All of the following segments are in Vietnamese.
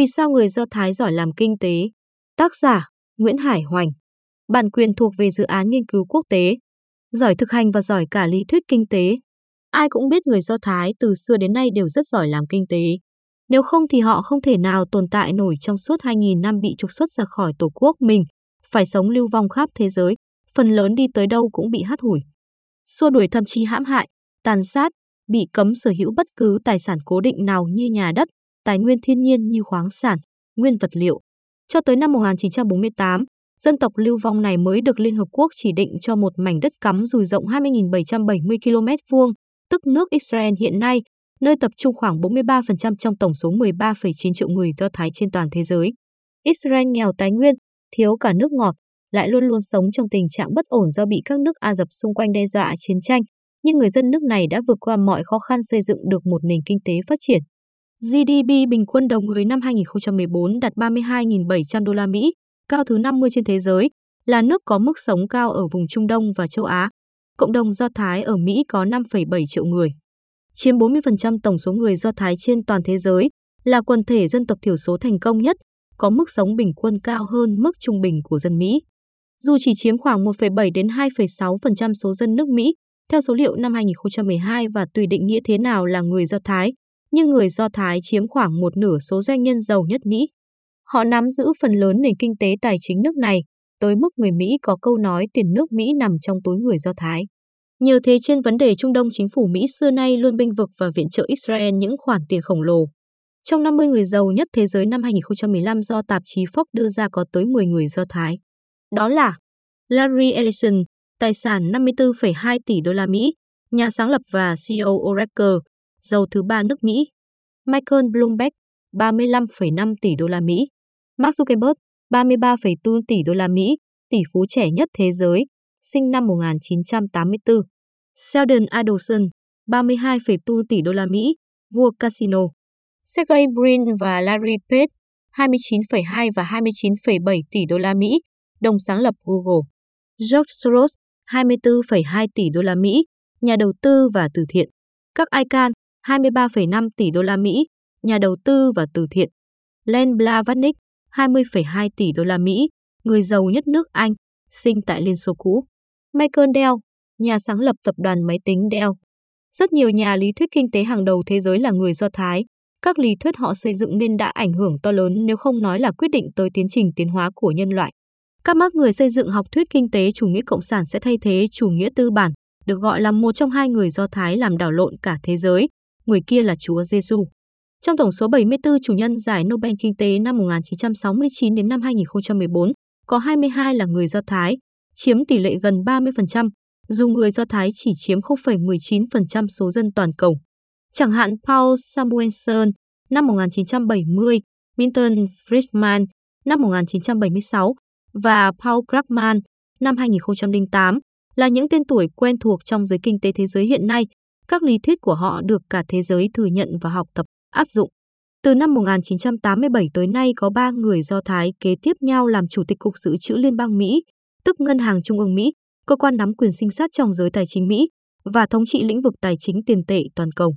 Vì sao người Do Thái giỏi làm kinh tế? Tác giả Nguyễn Hải Hoành Bản quyền thuộc về dự án nghiên cứu quốc tế. Giỏi thực hành và giỏi cả lý thuyết kinh tế. Ai cũng biết người Do Thái từ xưa đến nay đều rất giỏi làm kinh tế. Nếu không thì họ không thể nào tồn tại nổi trong suốt 2.000 năm bị trục xuất ra khỏi tổ quốc mình, phải sống lưu vong khắp thế giới, phần lớn đi tới đâu cũng bị hắt hủi. Xua đuổi thậm chí hãm hại, tàn sát, bị cấm sở hữu bất cứ tài sản cố định nào như nhà đất, tài nguyên thiên nhiên như khoáng sản, nguyên vật liệu. Cho tới năm 1948, dân tộc lưu vong này mới được Liên Hợp Quốc chỉ định cho một mảnh đất cắm rùi rộng 20.770 km vuông, tức nước Israel hiện nay, nơi tập trung khoảng 43% trong tổng số 13,9 triệu người Do Thái trên toàn thế giới. Israel nghèo tài nguyên, thiếu cả nước ngọt, lại luôn luôn sống trong tình trạng bất ổn do bị các nước Ả Rập xung quanh đe dọa chiến tranh, nhưng người dân nước này đã vượt qua mọi khó khăn xây dựng được một nền kinh tế phát triển. GDP bình quân đầu người năm 2014 đạt 32.700 đô la Mỹ, cao thứ 50 trên thế giới, là nước có mức sống cao ở vùng Trung Đông và châu Á. Cộng đồng Do Thái ở Mỹ có 5,7 triệu người. Chiếm 40% tổng số người Do Thái trên toàn thế giới, là quần thể dân tộc thiểu số thành công nhất, có mức sống bình quân cao hơn mức trung bình của dân Mỹ. Dù chỉ chiếm khoảng 1,7 đến 2,6% số dân nước Mỹ, theo số liệu năm 2012 và tùy định nghĩa thế nào là người Do Thái, nhưng người Do Thái chiếm khoảng một nửa số doanh nhân giàu nhất Mỹ. Họ nắm giữ phần lớn nền kinh tế tài chính nước này, tới mức người Mỹ có câu nói tiền nước Mỹ nằm trong túi người Do Thái. Nhờ thế trên vấn đề Trung Đông chính phủ Mỹ xưa nay luôn bênh vực và viện trợ Israel những khoản tiền khổng lồ. Trong 50 người giàu nhất thế giới năm 2015 do tạp chí Forbes đưa ra có tới 10 người Do Thái. Đó là Larry Ellison, tài sản 54,2 tỷ đô la Mỹ, nhà sáng lập và CEO Oracle, giàu thứ ba nước Mỹ. Michael Bloomberg, 35,5 tỷ đô la Mỹ. Mark Zuckerberg, 33,4 tỷ đô la Mỹ, tỷ phú trẻ nhất thế giới, sinh năm 1984. Sheldon Adelson, 32,4 tỷ đô la Mỹ, vua casino. Sergey Brin và Larry Page, 29,2 và 29,7 tỷ đô la Mỹ, đồng sáng lập Google. George Soros, 24,2 tỷ đô la Mỹ, nhà đầu tư và từ thiện. Các icon, 23,5 tỷ đô la Mỹ, nhà đầu tư và từ thiện. Len Blavatnik, 20,2 tỷ đô la Mỹ, người giàu nhất nước Anh, sinh tại Liên Xô cũ. Michael Dell, nhà sáng lập tập đoàn máy tính Dell. Rất nhiều nhà lý thuyết kinh tế hàng đầu thế giới là người Do Thái. Các lý thuyết họ xây dựng nên đã ảnh hưởng to lớn nếu không nói là quyết định tới tiến trình tiến hóa của nhân loại. Các mác người xây dựng học thuyết kinh tế chủ nghĩa cộng sản sẽ thay thế chủ nghĩa tư bản, được gọi là một trong hai người Do Thái làm đảo lộn cả thế giới, người kia là Chúa Giêsu. Trong tổng số 74 chủ nhân giải Nobel Kinh tế năm 1969 đến năm 2014, có 22 là người Do Thái, chiếm tỷ lệ gần 30%, dù người Do Thái chỉ chiếm 0,19% số dân toàn cầu. Chẳng hạn Paul Samuelson năm 1970, Milton Friedman năm 1976 và Paul Krugman năm 2008 là những tên tuổi quen thuộc trong giới kinh tế thế giới hiện nay. Các lý thuyết của họ được cả thế giới thừa nhận và học tập, áp dụng. Từ năm 1987 tới nay có 3 người Do Thái kế tiếp nhau làm Chủ tịch Cục Dự trữ Liên bang Mỹ, tức Ngân hàng Trung ương Mỹ, cơ quan nắm quyền sinh sát trong giới tài chính Mỹ và thống trị lĩnh vực tài chính tiền tệ toàn cầu.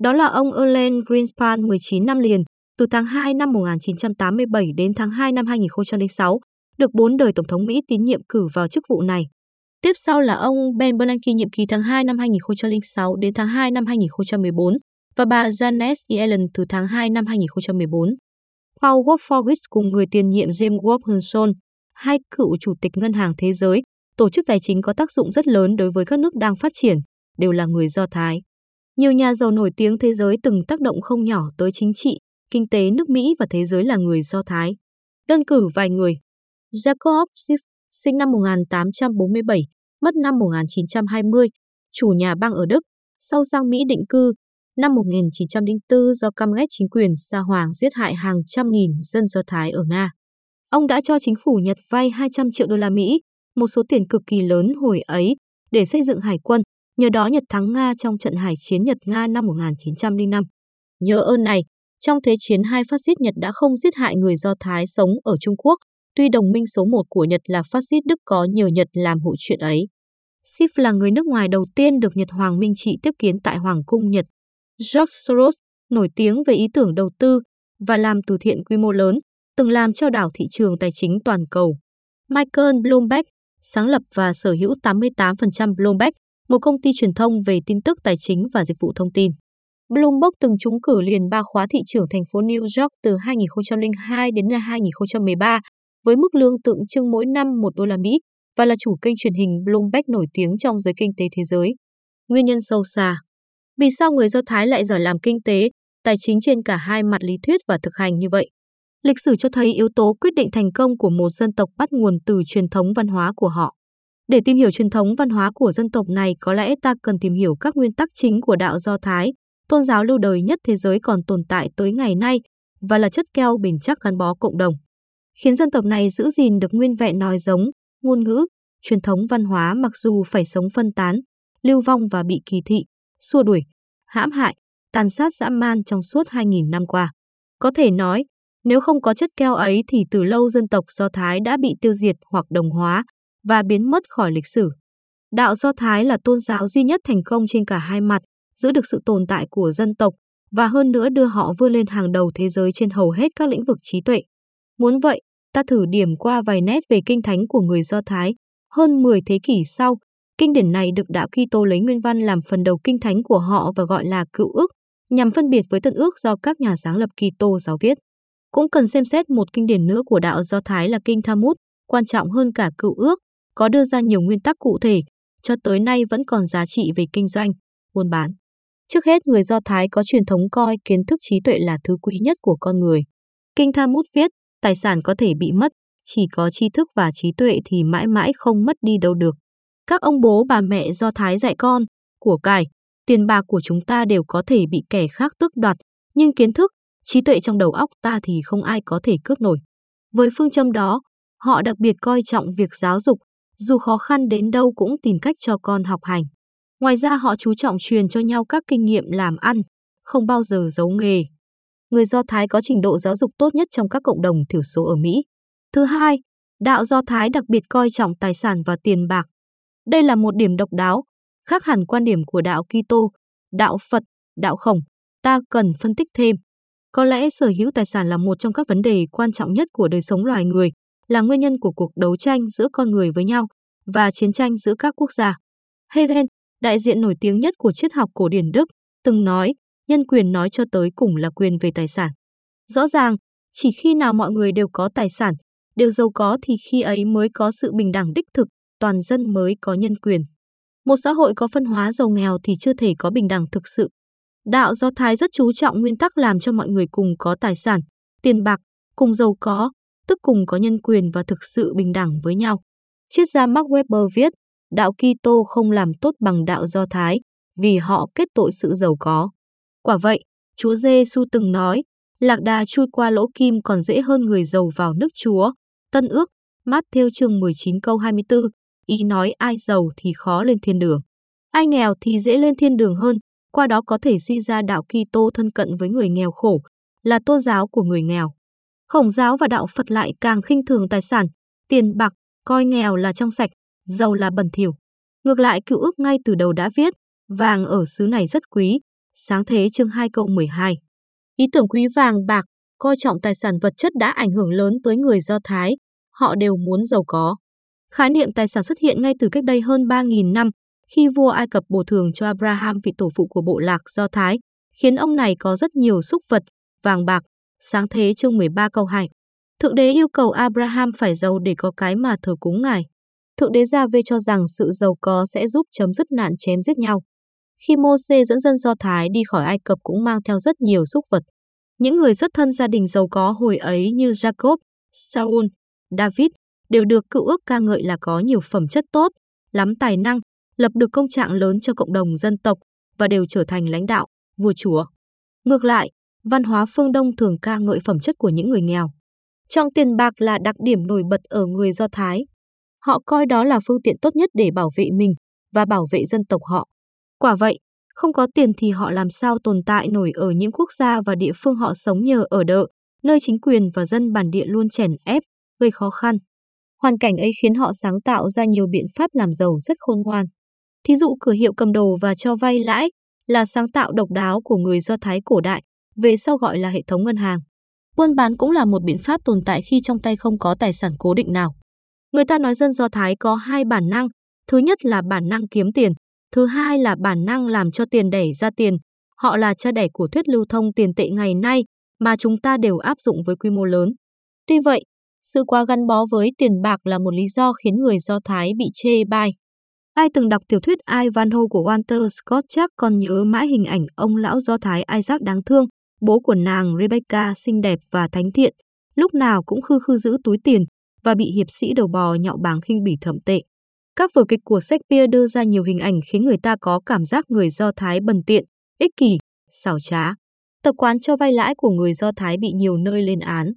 Đó là ông Erlen Greenspan 19 năm liền, từ tháng 2 năm 1987 đến tháng 2 năm 2006, được bốn đời Tổng thống Mỹ tín nhiệm cử vào chức vụ này. Tiếp sau là ông Ben Bernanke nhiệm kỳ tháng 2 năm 2006 đến tháng 2 năm 2014 và bà Janet Yellen từ tháng 2 năm 2014. Paul Wolfowitz cùng người tiền nhiệm James Wolfenson, hai cựu chủ tịch Ngân hàng Thế giới, tổ chức tài chính có tác dụng rất lớn đối với các nước đang phát triển, đều là người Do Thái. Nhiều nhà giàu nổi tiếng thế giới từng tác động không nhỏ tới chính trị, kinh tế nước Mỹ và thế giới là người Do Thái. Đơn cử vài người. Jacob Schiff, sinh năm 1847, mất năm 1920, chủ nhà băng ở Đức, sau sang Mỹ định cư. Năm 1904 do căm ghét chính quyền Sa Hoàng giết hại hàng trăm nghìn dân Do Thái ở Nga. Ông đã cho chính phủ Nhật vay 200 triệu đô la Mỹ, một số tiền cực kỳ lớn hồi ấy, để xây dựng hải quân, nhờ đó Nhật thắng Nga trong trận hải chiến Nhật-Nga năm 1905. Nhờ ơn này, trong Thế chiến hai phát xít Nhật đã không giết hại người Do Thái sống ở Trung Quốc, tuy đồng minh số một của Nhật là phát xít Đức có nhờ Nhật làm hộ chuyện ấy. sif là người nước ngoài đầu tiên được Nhật Hoàng Minh Trị tiếp kiến tại Hoàng cung Nhật. George Soros, nổi tiếng về ý tưởng đầu tư, và làm từ thiện quy mô lớn, từng làm trao đảo thị trường tài chính toàn cầu. Michael Bloomberg, sáng lập và sở hữu 88% Bloomberg, một công ty truyền thông về tin tức tài chính và dịch vụ thông tin. Bloomberg từng trúng cử liền ba khóa thị trưởng thành phố New York từ 2002 đến 2013 với mức lương tượng trưng mỗi năm 1 đô la Mỹ và là chủ kênh truyền hình Bloomberg nổi tiếng trong giới kinh tế thế giới. Nguyên nhân sâu xa Vì sao người Do Thái lại giỏi làm kinh tế, tài chính trên cả hai mặt lý thuyết và thực hành như vậy? Lịch sử cho thấy yếu tố quyết định thành công của một dân tộc bắt nguồn từ truyền thống văn hóa của họ. Để tìm hiểu truyền thống văn hóa của dân tộc này, có lẽ ta cần tìm hiểu các nguyên tắc chính của đạo Do Thái, tôn giáo lâu đời nhất thế giới còn tồn tại tới ngày nay và là chất keo bền chắc gắn bó cộng đồng. Khiến dân tộc này giữ gìn được nguyên vẹn nói giống, ngôn ngữ, truyền thống văn hóa mặc dù phải sống phân tán, lưu vong và bị kỳ thị, xua đuổi, hãm hại, tàn sát dã man trong suốt 2.000 năm qua. Có thể nói, nếu không có chất keo ấy thì từ lâu dân tộc Do Thái đã bị tiêu diệt hoặc đồng hóa và biến mất khỏi lịch sử. Đạo Do Thái là tôn giáo duy nhất thành công trên cả hai mặt, giữ được sự tồn tại của dân tộc và hơn nữa đưa họ vươn lên hàng đầu thế giới trên hầu hết các lĩnh vực trí tuệ. Muốn vậy, ta thử điểm qua vài nét về kinh thánh của người Do Thái. Hơn 10 thế kỷ sau, kinh điển này được đạo Kitô lấy nguyên văn làm phần đầu kinh thánh của họ và gọi là Cựu ước, nhằm phân biệt với Tân ước do các nhà sáng lập Kitô giáo viết. Cũng cần xem xét một kinh điển nữa của đạo Do Thái là kinh Talmud, quan trọng hơn cả Cựu ước, có đưa ra nhiều nguyên tắc cụ thể, cho tới nay vẫn còn giá trị về kinh doanh, buôn bán. Trước hết, người Do Thái có truyền thống coi kiến thức trí tuệ là thứ quý nhất của con người. Kinh Talmud viết, tài sản có thể bị mất, chỉ có tri thức và trí tuệ thì mãi mãi không mất đi đâu được. Các ông bố bà mẹ Do Thái dạy con, của cải, tiền bạc của chúng ta đều có thể bị kẻ khác tước đoạt, nhưng kiến thức, trí tuệ trong đầu óc ta thì không ai có thể cướp nổi. Với phương châm đó, họ đặc biệt coi trọng việc giáo dục, dù khó khăn đến đâu cũng tìm cách cho con học hành. Ngoài ra họ chú trọng truyền cho nhau các kinh nghiệm làm ăn, không bao giờ giấu nghề. Người Do Thái có trình độ giáo dục tốt nhất trong các cộng đồng thiểu số ở Mỹ. Thứ hai, đạo Do Thái đặc biệt coi trọng tài sản và tiền bạc. Đây là một điểm độc đáo, khác hẳn quan điểm của đạo Kitô, đạo Phật, đạo Khổng. Ta cần phân tích thêm. Có lẽ sở hữu tài sản là một trong các vấn đề quan trọng nhất của đời sống loài người, là nguyên nhân của cuộc đấu tranh giữa con người với nhau và chiến tranh giữa các quốc gia. Hegel, đại diện nổi tiếng nhất của triết học cổ điển Đức, từng nói, nhân quyền nói cho tới cùng là quyền về tài sản. Rõ ràng, chỉ khi nào mọi người đều có tài sản, đều giàu có thì khi ấy mới có sự bình đẳng đích thực, toàn dân mới có nhân quyền. Một xã hội có phân hóa giàu nghèo thì chưa thể có bình đẳng thực sự. Đạo Do Thái rất chú trọng nguyên tắc làm cho mọi người cùng có tài sản, tiền bạc, cùng giàu có, tức cùng có nhân quyền và thực sự bình đẳng với nhau. Triết gia Mark Weber viết, đạo Kitô không làm tốt bằng đạo Do Thái, vì họ kết tội sự giàu có. Quả vậy, Chúa Giêsu từng nói, lạc đà chui qua lỗ kim còn dễ hơn người giàu vào nước Chúa. Tân ước, Matthew chương 19 câu 24, ý nói ai giàu thì khó lên thiên đường. Ai nghèo thì dễ lên thiên đường hơn, qua đó có thể suy ra đạo Kitô thân cận với người nghèo khổ, là tôn giáo của người nghèo. Khổng giáo và đạo Phật lại càng khinh thường tài sản, tiền bạc, coi nghèo là trong sạch, giàu là bẩn thỉu. Ngược lại cựu ước ngay từ đầu đã viết, vàng ở xứ này rất quý, sáng thế chương 2 câu 12. Ý tưởng quý vàng bạc, coi trọng tài sản vật chất đã ảnh hưởng lớn tới người Do Thái, họ đều muốn giàu có. Khái niệm tài sản xuất hiện ngay từ cách đây hơn 3.000 năm, khi vua Ai Cập bồi thường cho Abraham vị tổ phụ của bộ lạc Do Thái, khiến ông này có rất nhiều súc vật, vàng bạc, sáng thế chương 13 câu 2. Thượng đế yêu cầu Abraham phải giàu để có cái mà thờ cúng ngài. Thượng đế Gia Vê cho rằng sự giàu có sẽ giúp chấm dứt nạn chém giết nhau. Khi Mô-xê dẫn dân Do Thái đi khỏi Ai Cập cũng mang theo rất nhiều súc vật. Những người xuất thân gia đình giàu có hồi ấy như Jacob, Saul, David đều được cựu ước ca ngợi là có nhiều phẩm chất tốt, lắm tài năng, lập được công trạng lớn cho cộng đồng dân tộc và đều trở thành lãnh đạo, vua chúa. Ngược lại, văn hóa phương Đông thường ca ngợi phẩm chất của những người nghèo. Trong tiền bạc là đặc điểm nổi bật ở người Do Thái. Họ coi đó là phương tiện tốt nhất để bảo vệ mình và bảo vệ dân tộc họ. Quả vậy, không có tiền thì họ làm sao tồn tại nổi ở những quốc gia và địa phương họ sống nhờ ở đợ, nơi chính quyền và dân bản địa luôn chèn ép, gây khó khăn. Hoàn cảnh ấy khiến họ sáng tạo ra nhiều biện pháp làm giàu rất khôn ngoan. Thí dụ cửa hiệu cầm đồ và cho vay lãi là sáng tạo độc đáo của người Do Thái cổ đại, về sau gọi là hệ thống ngân hàng. Buôn bán cũng là một biện pháp tồn tại khi trong tay không có tài sản cố định nào. Người ta nói dân Do Thái có hai bản năng, thứ nhất là bản năng kiếm tiền, thứ hai là bản năng làm cho tiền đẩy ra tiền. Họ là cha đẻ của thuyết lưu thông tiền tệ ngày nay mà chúng ta đều áp dụng với quy mô lớn. Tuy vậy, sự quá gắn bó với tiền bạc là một lý do khiến người Do Thái bị chê bai. Ai từng đọc tiểu thuyết Ivanhoe của Walter Scott chắc còn nhớ mãi hình ảnh ông lão Do Thái Isaac đáng thương, bố của nàng Rebecca xinh đẹp và thánh thiện, lúc nào cũng khư khư giữ túi tiền và bị hiệp sĩ đầu bò nhạo báng khinh bỉ thậm tệ. Các vở kịch của Shakespeare đưa ra nhiều hình ảnh khiến người ta có cảm giác người Do Thái bần tiện, ích kỷ, xảo trá. Tập quán cho vay lãi của người Do Thái bị nhiều nơi lên án.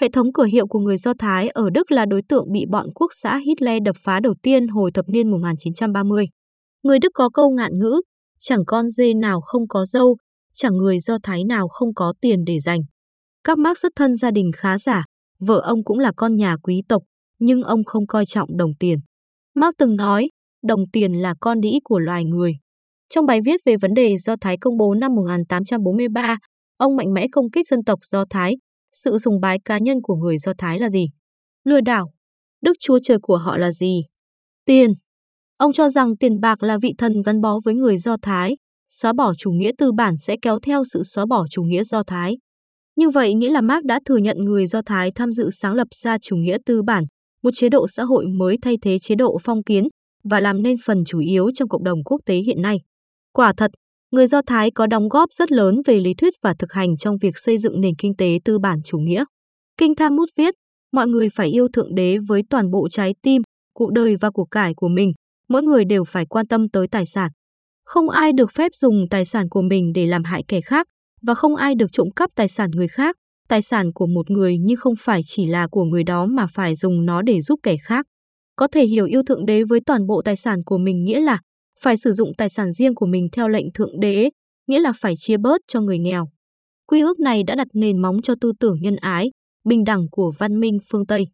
Hệ thống cửa hiệu của người Do Thái ở Đức là đối tượng bị bọn quốc xã Hitler đập phá đầu tiên hồi thập niên 1930. Người Đức có câu ngạn ngữ, chẳng con dê nào không có dâu, chẳng người Do Thái nào không có tiền để dành. Các Marx xuất thân gia đình khá giả, vợ ông cũng là con nhà quý tộc, nhưng ông không coi trọng đồng tiền. Marx từng nói, đồng tiền là con đĩ của loài người. Trong bài viết về vấn đề Do Thái công bố năm 1843, ông mạnh mẽ công kích dân tộc Do Thái, sự sùng bái cá nhân của người Do Thái là gì? Lừa đảo. Đức Chúa Trời của họ là gì? Tiền. Ông cho rằng tiền bạc là vị thần gắn bó với người Do Thái, xóa bỏ chủ nghĩa tư bản sẽ kéo theo sự xóa bỏ chủ nghĩa Do Thái. Như vậy nghĩa là Marx đã thừa nhận người Do Thái tham dự sáng lập ra chủ nghĩa tư bản, một chế độ xã hội mới thay thế chế độ phong kiến và làm nên phần chủ yếu trong cộng đồng quốc tế hiện nay. Quả thật, người Do Thái có đóng góp rất lớn về lý thuyết và thực hành trong việc xây dựng nền kinh tế tư bản chủ nghĩa. Kinh Talmud viết, mọi người phải yêu Thượng Đế với toàn bộ trái tim, cuộc đời và cuộc cải của mình, mỗi người đều phải quan tâm tới tài sản. Không ai được phép dùng tài sản của mình để làm hại kẻ khác, và không ai được trộm cắp tài sản người khác. Tài sản của một người nhưng không phải chỉ là của người đó mà phải dùng nó để giúp kẻ khác. Có thể hiểu yêu Thượng Đế với toàn bộ tài sản của mình nghĩa là phải sử dụng tài sản riêng của mình theo lệnh Thượng Đế, nghĩa là phải chia bớt cho người nghèo. Quy ước này đã đặt nền móng cho tư tưởng nhân ái, bình đẳng của văn minh phương Tây.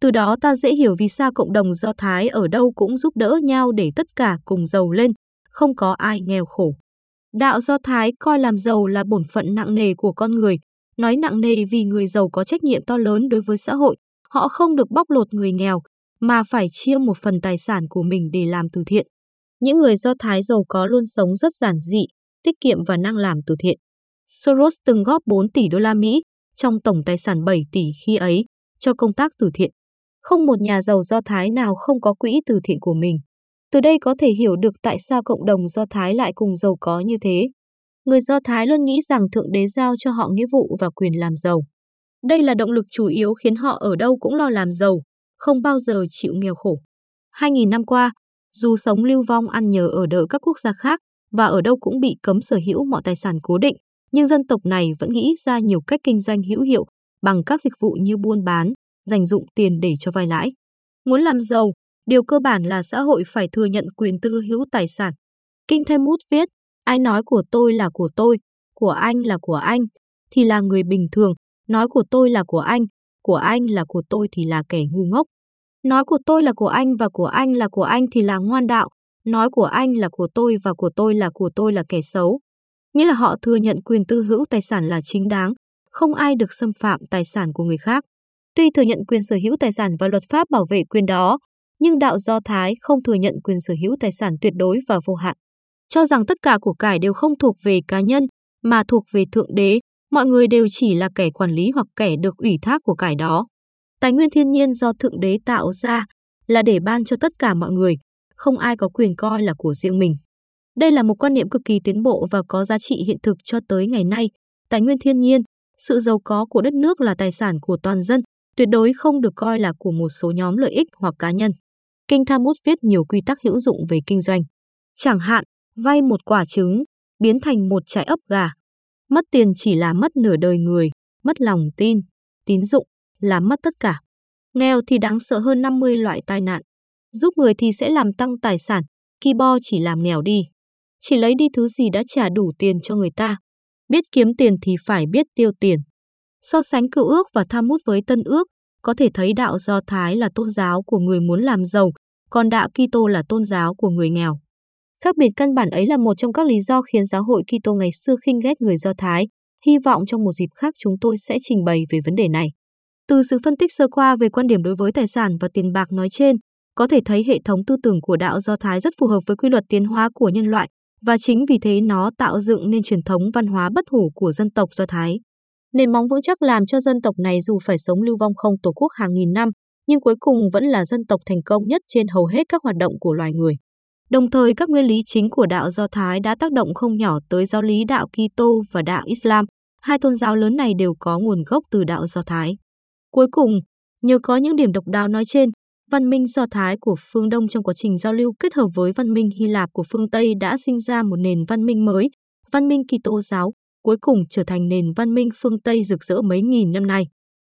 Từ đó ta dễ hiểu vì sao cộng đồng Do Thái ở đâu cũng giúp đỡ nhau để tất cả cùng giàu lên, không có ai nghèo khổ. Đạo Do Thái coi làm giàu là bổn phận nặng nề của con người, nói nặng nề vì người giàu có trách nhiệm to lớn đối với xã hội, họ không được bóc lột người nghèo, mà phải chia một phần tài sản của mình để làm từ thiện. Những người Do Thái giàu có luôn sống rất giản dị, tiết kiệm và năng làm từ thiện. Soros từng góp 4 tỷ đô la Mỹ trong tổng tài sản 7 tỷ khi ấy cho công tác từ thiện. Không một nhà giàu Do Thái nào không có quỹ từ thiện của mình. Từ đây có thể hiểu được tại sao cộng đồng Do Thái lại cùng giàu có như thế. Người Do Thái luôn nghĩ rằng Thượng Đế giao cho họ nghĩa vụ và quyền làm giàu. Đây là động lực chủ yếu khiến họ ở đâu cũng lo làm giàu, không bao giờ chịu nghèo khổ. 2.000 năm qua, dù sống lưu vong ăn nhờ ở đợi các quốc gia khác và ở đâu cũng bị cấm sở hữu mọi tài sản cố định, nhưng dân tộc này vẫn nghĩ ra nhiều cách kinh doanh hữu hiệu bằng các dịch vụ như buôn bán, dành dụng tiền để cho vay lãi. Muốn làm giàu, điều cơ bản là xã hội phải thừa nhận quyền tư hữu tài sản. Kinh Themut viết, ai nói của tôi là của tôi, của anh là của anh, thì là người bình thường, nói của tôi là của anh, của anh là của tôi thì là kẻ ngu ngốc. Nói của tôi là của anh và của anh là của anh thì là ngoan đạo, nói của anh là của tôi và của tôi là của tôi là kẻ xấu. Nghĩa là họ thừa nhận quyền tư hữu tài sản là chính đáng, không ai được xâm phạm tài sản của người khác. Tuy thừa nhận quyền sở hữu tài sản và luật pháp bảo vệ quyền đó, nhưng đạo Do Thái không thừa nhận quyền sở hữu tài sản tuyệt đối và vô hạn. Cho rằng tất cả của cải đều không thuộc về cá nhân, mà thuộc về Thượng Đế, mọi người đều chỉ là kẻ quản lý hoặc kẻ được ủy thác của cải đó. Tài nguyên thiên nhiên do Thượng Đế tạo ra là để ban cho tất cả mọi người, không ai có quyền coi là của riêng mình. Đây là một quan niệm cực kỳ tiến bộ và có giá trị hiện thực cho tới ngày nay. Tài nguyên thiên nhiên, sự giàu có của đất nước là tài sản của toàn dân, tuyệt đối không được coi là của một số nhóm lợi ích hoặc cá nhân. Kinh Tham Mút viết nhiều quy tắc hữu dụng về kinh doanh. Chẳng hạn, vay một quả trứng, biến thành một trại ấp gà. Mất tiền chỉ là mất nửa đời người, mất lòng tin, tín dụng, là mất tất cả. Nghèo thì đáng sợ hơn 50 loại tai nạn. Giúp người thì sẽ làm tăng tài sản, kỳ bo chỉ làm nghèo đi. Chỉ lấy đi thứ gì đã trả đủ tiền cho người ta. Biết kiếm tiền thì phải biết tiêu tiền. So sánh cựu ước và tham mút với tân ước, có thể thấy đạo Do Thái là tôn giáo của người muốn làm giàu, còn đạo Kitô là tôn giáo của người nghèo. Khác biệt căn bản ấy là một trong các lý do khiến giáo hội Kitô ngày xưa khinh ghét người Do Thái, Hy vọng trong một dịp khác chúng tôi sẽ trình bày về vấn đề này. Từ sự phân tích sơ qua về quan điểm đối với tài sản và tiền bạc nói trên, có thể thấy hệ thống tư tưởng của đạo Do Thái rất phù hợp với quy luật tiến hóa của nhân loại, và chính vì thế nó tạo dựng nên truyền thống văn hóa bất hủ của dân tộc Do Thái. Nền móng vững chắc làm cho dân tộc này dù phải sống lưu vong không tổ quốc hàng nghìn năm, nhưng cuối cùng vẫn là dân tộc thành công nhất trên hầu hết các hoạt động của loài người. Đồng thời các nguyên lý chính của đạo Do Thái đã tác động không nhỏ tới giáo lý đạo Kitô và đạo Islam. Hai tôn giáo lớn này đều có nguồn gốc từ đạo Do Thái. Cuối cùng, nhờ có những điểm độc đáo nói trên, văn minh Do Thái của phương Đông trong quá trình giao lưu kết hợp với văn minh Hy Lạp của phương Tây đã sinh ra một nền văn minh mới, văn minh Kitô giáo, cuối cùng trở thành nền văn minh phương Tây rực rỡ mấy nghìn năm nay.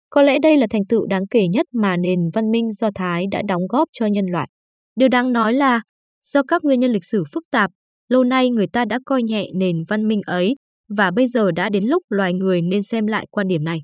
Có lẽ đây là thành tựu đáng kể nhất mà nền văn minh Do Thái đã đóng góp cho nhân loại. Điều đáng nói là, Do các nguyên nhân lịch sử phức tạp, lâu nay người ta đã coi nhẹ nền văn minh ấy và bây giờ đã đến lúc loài người nên xem lại quan điểm này.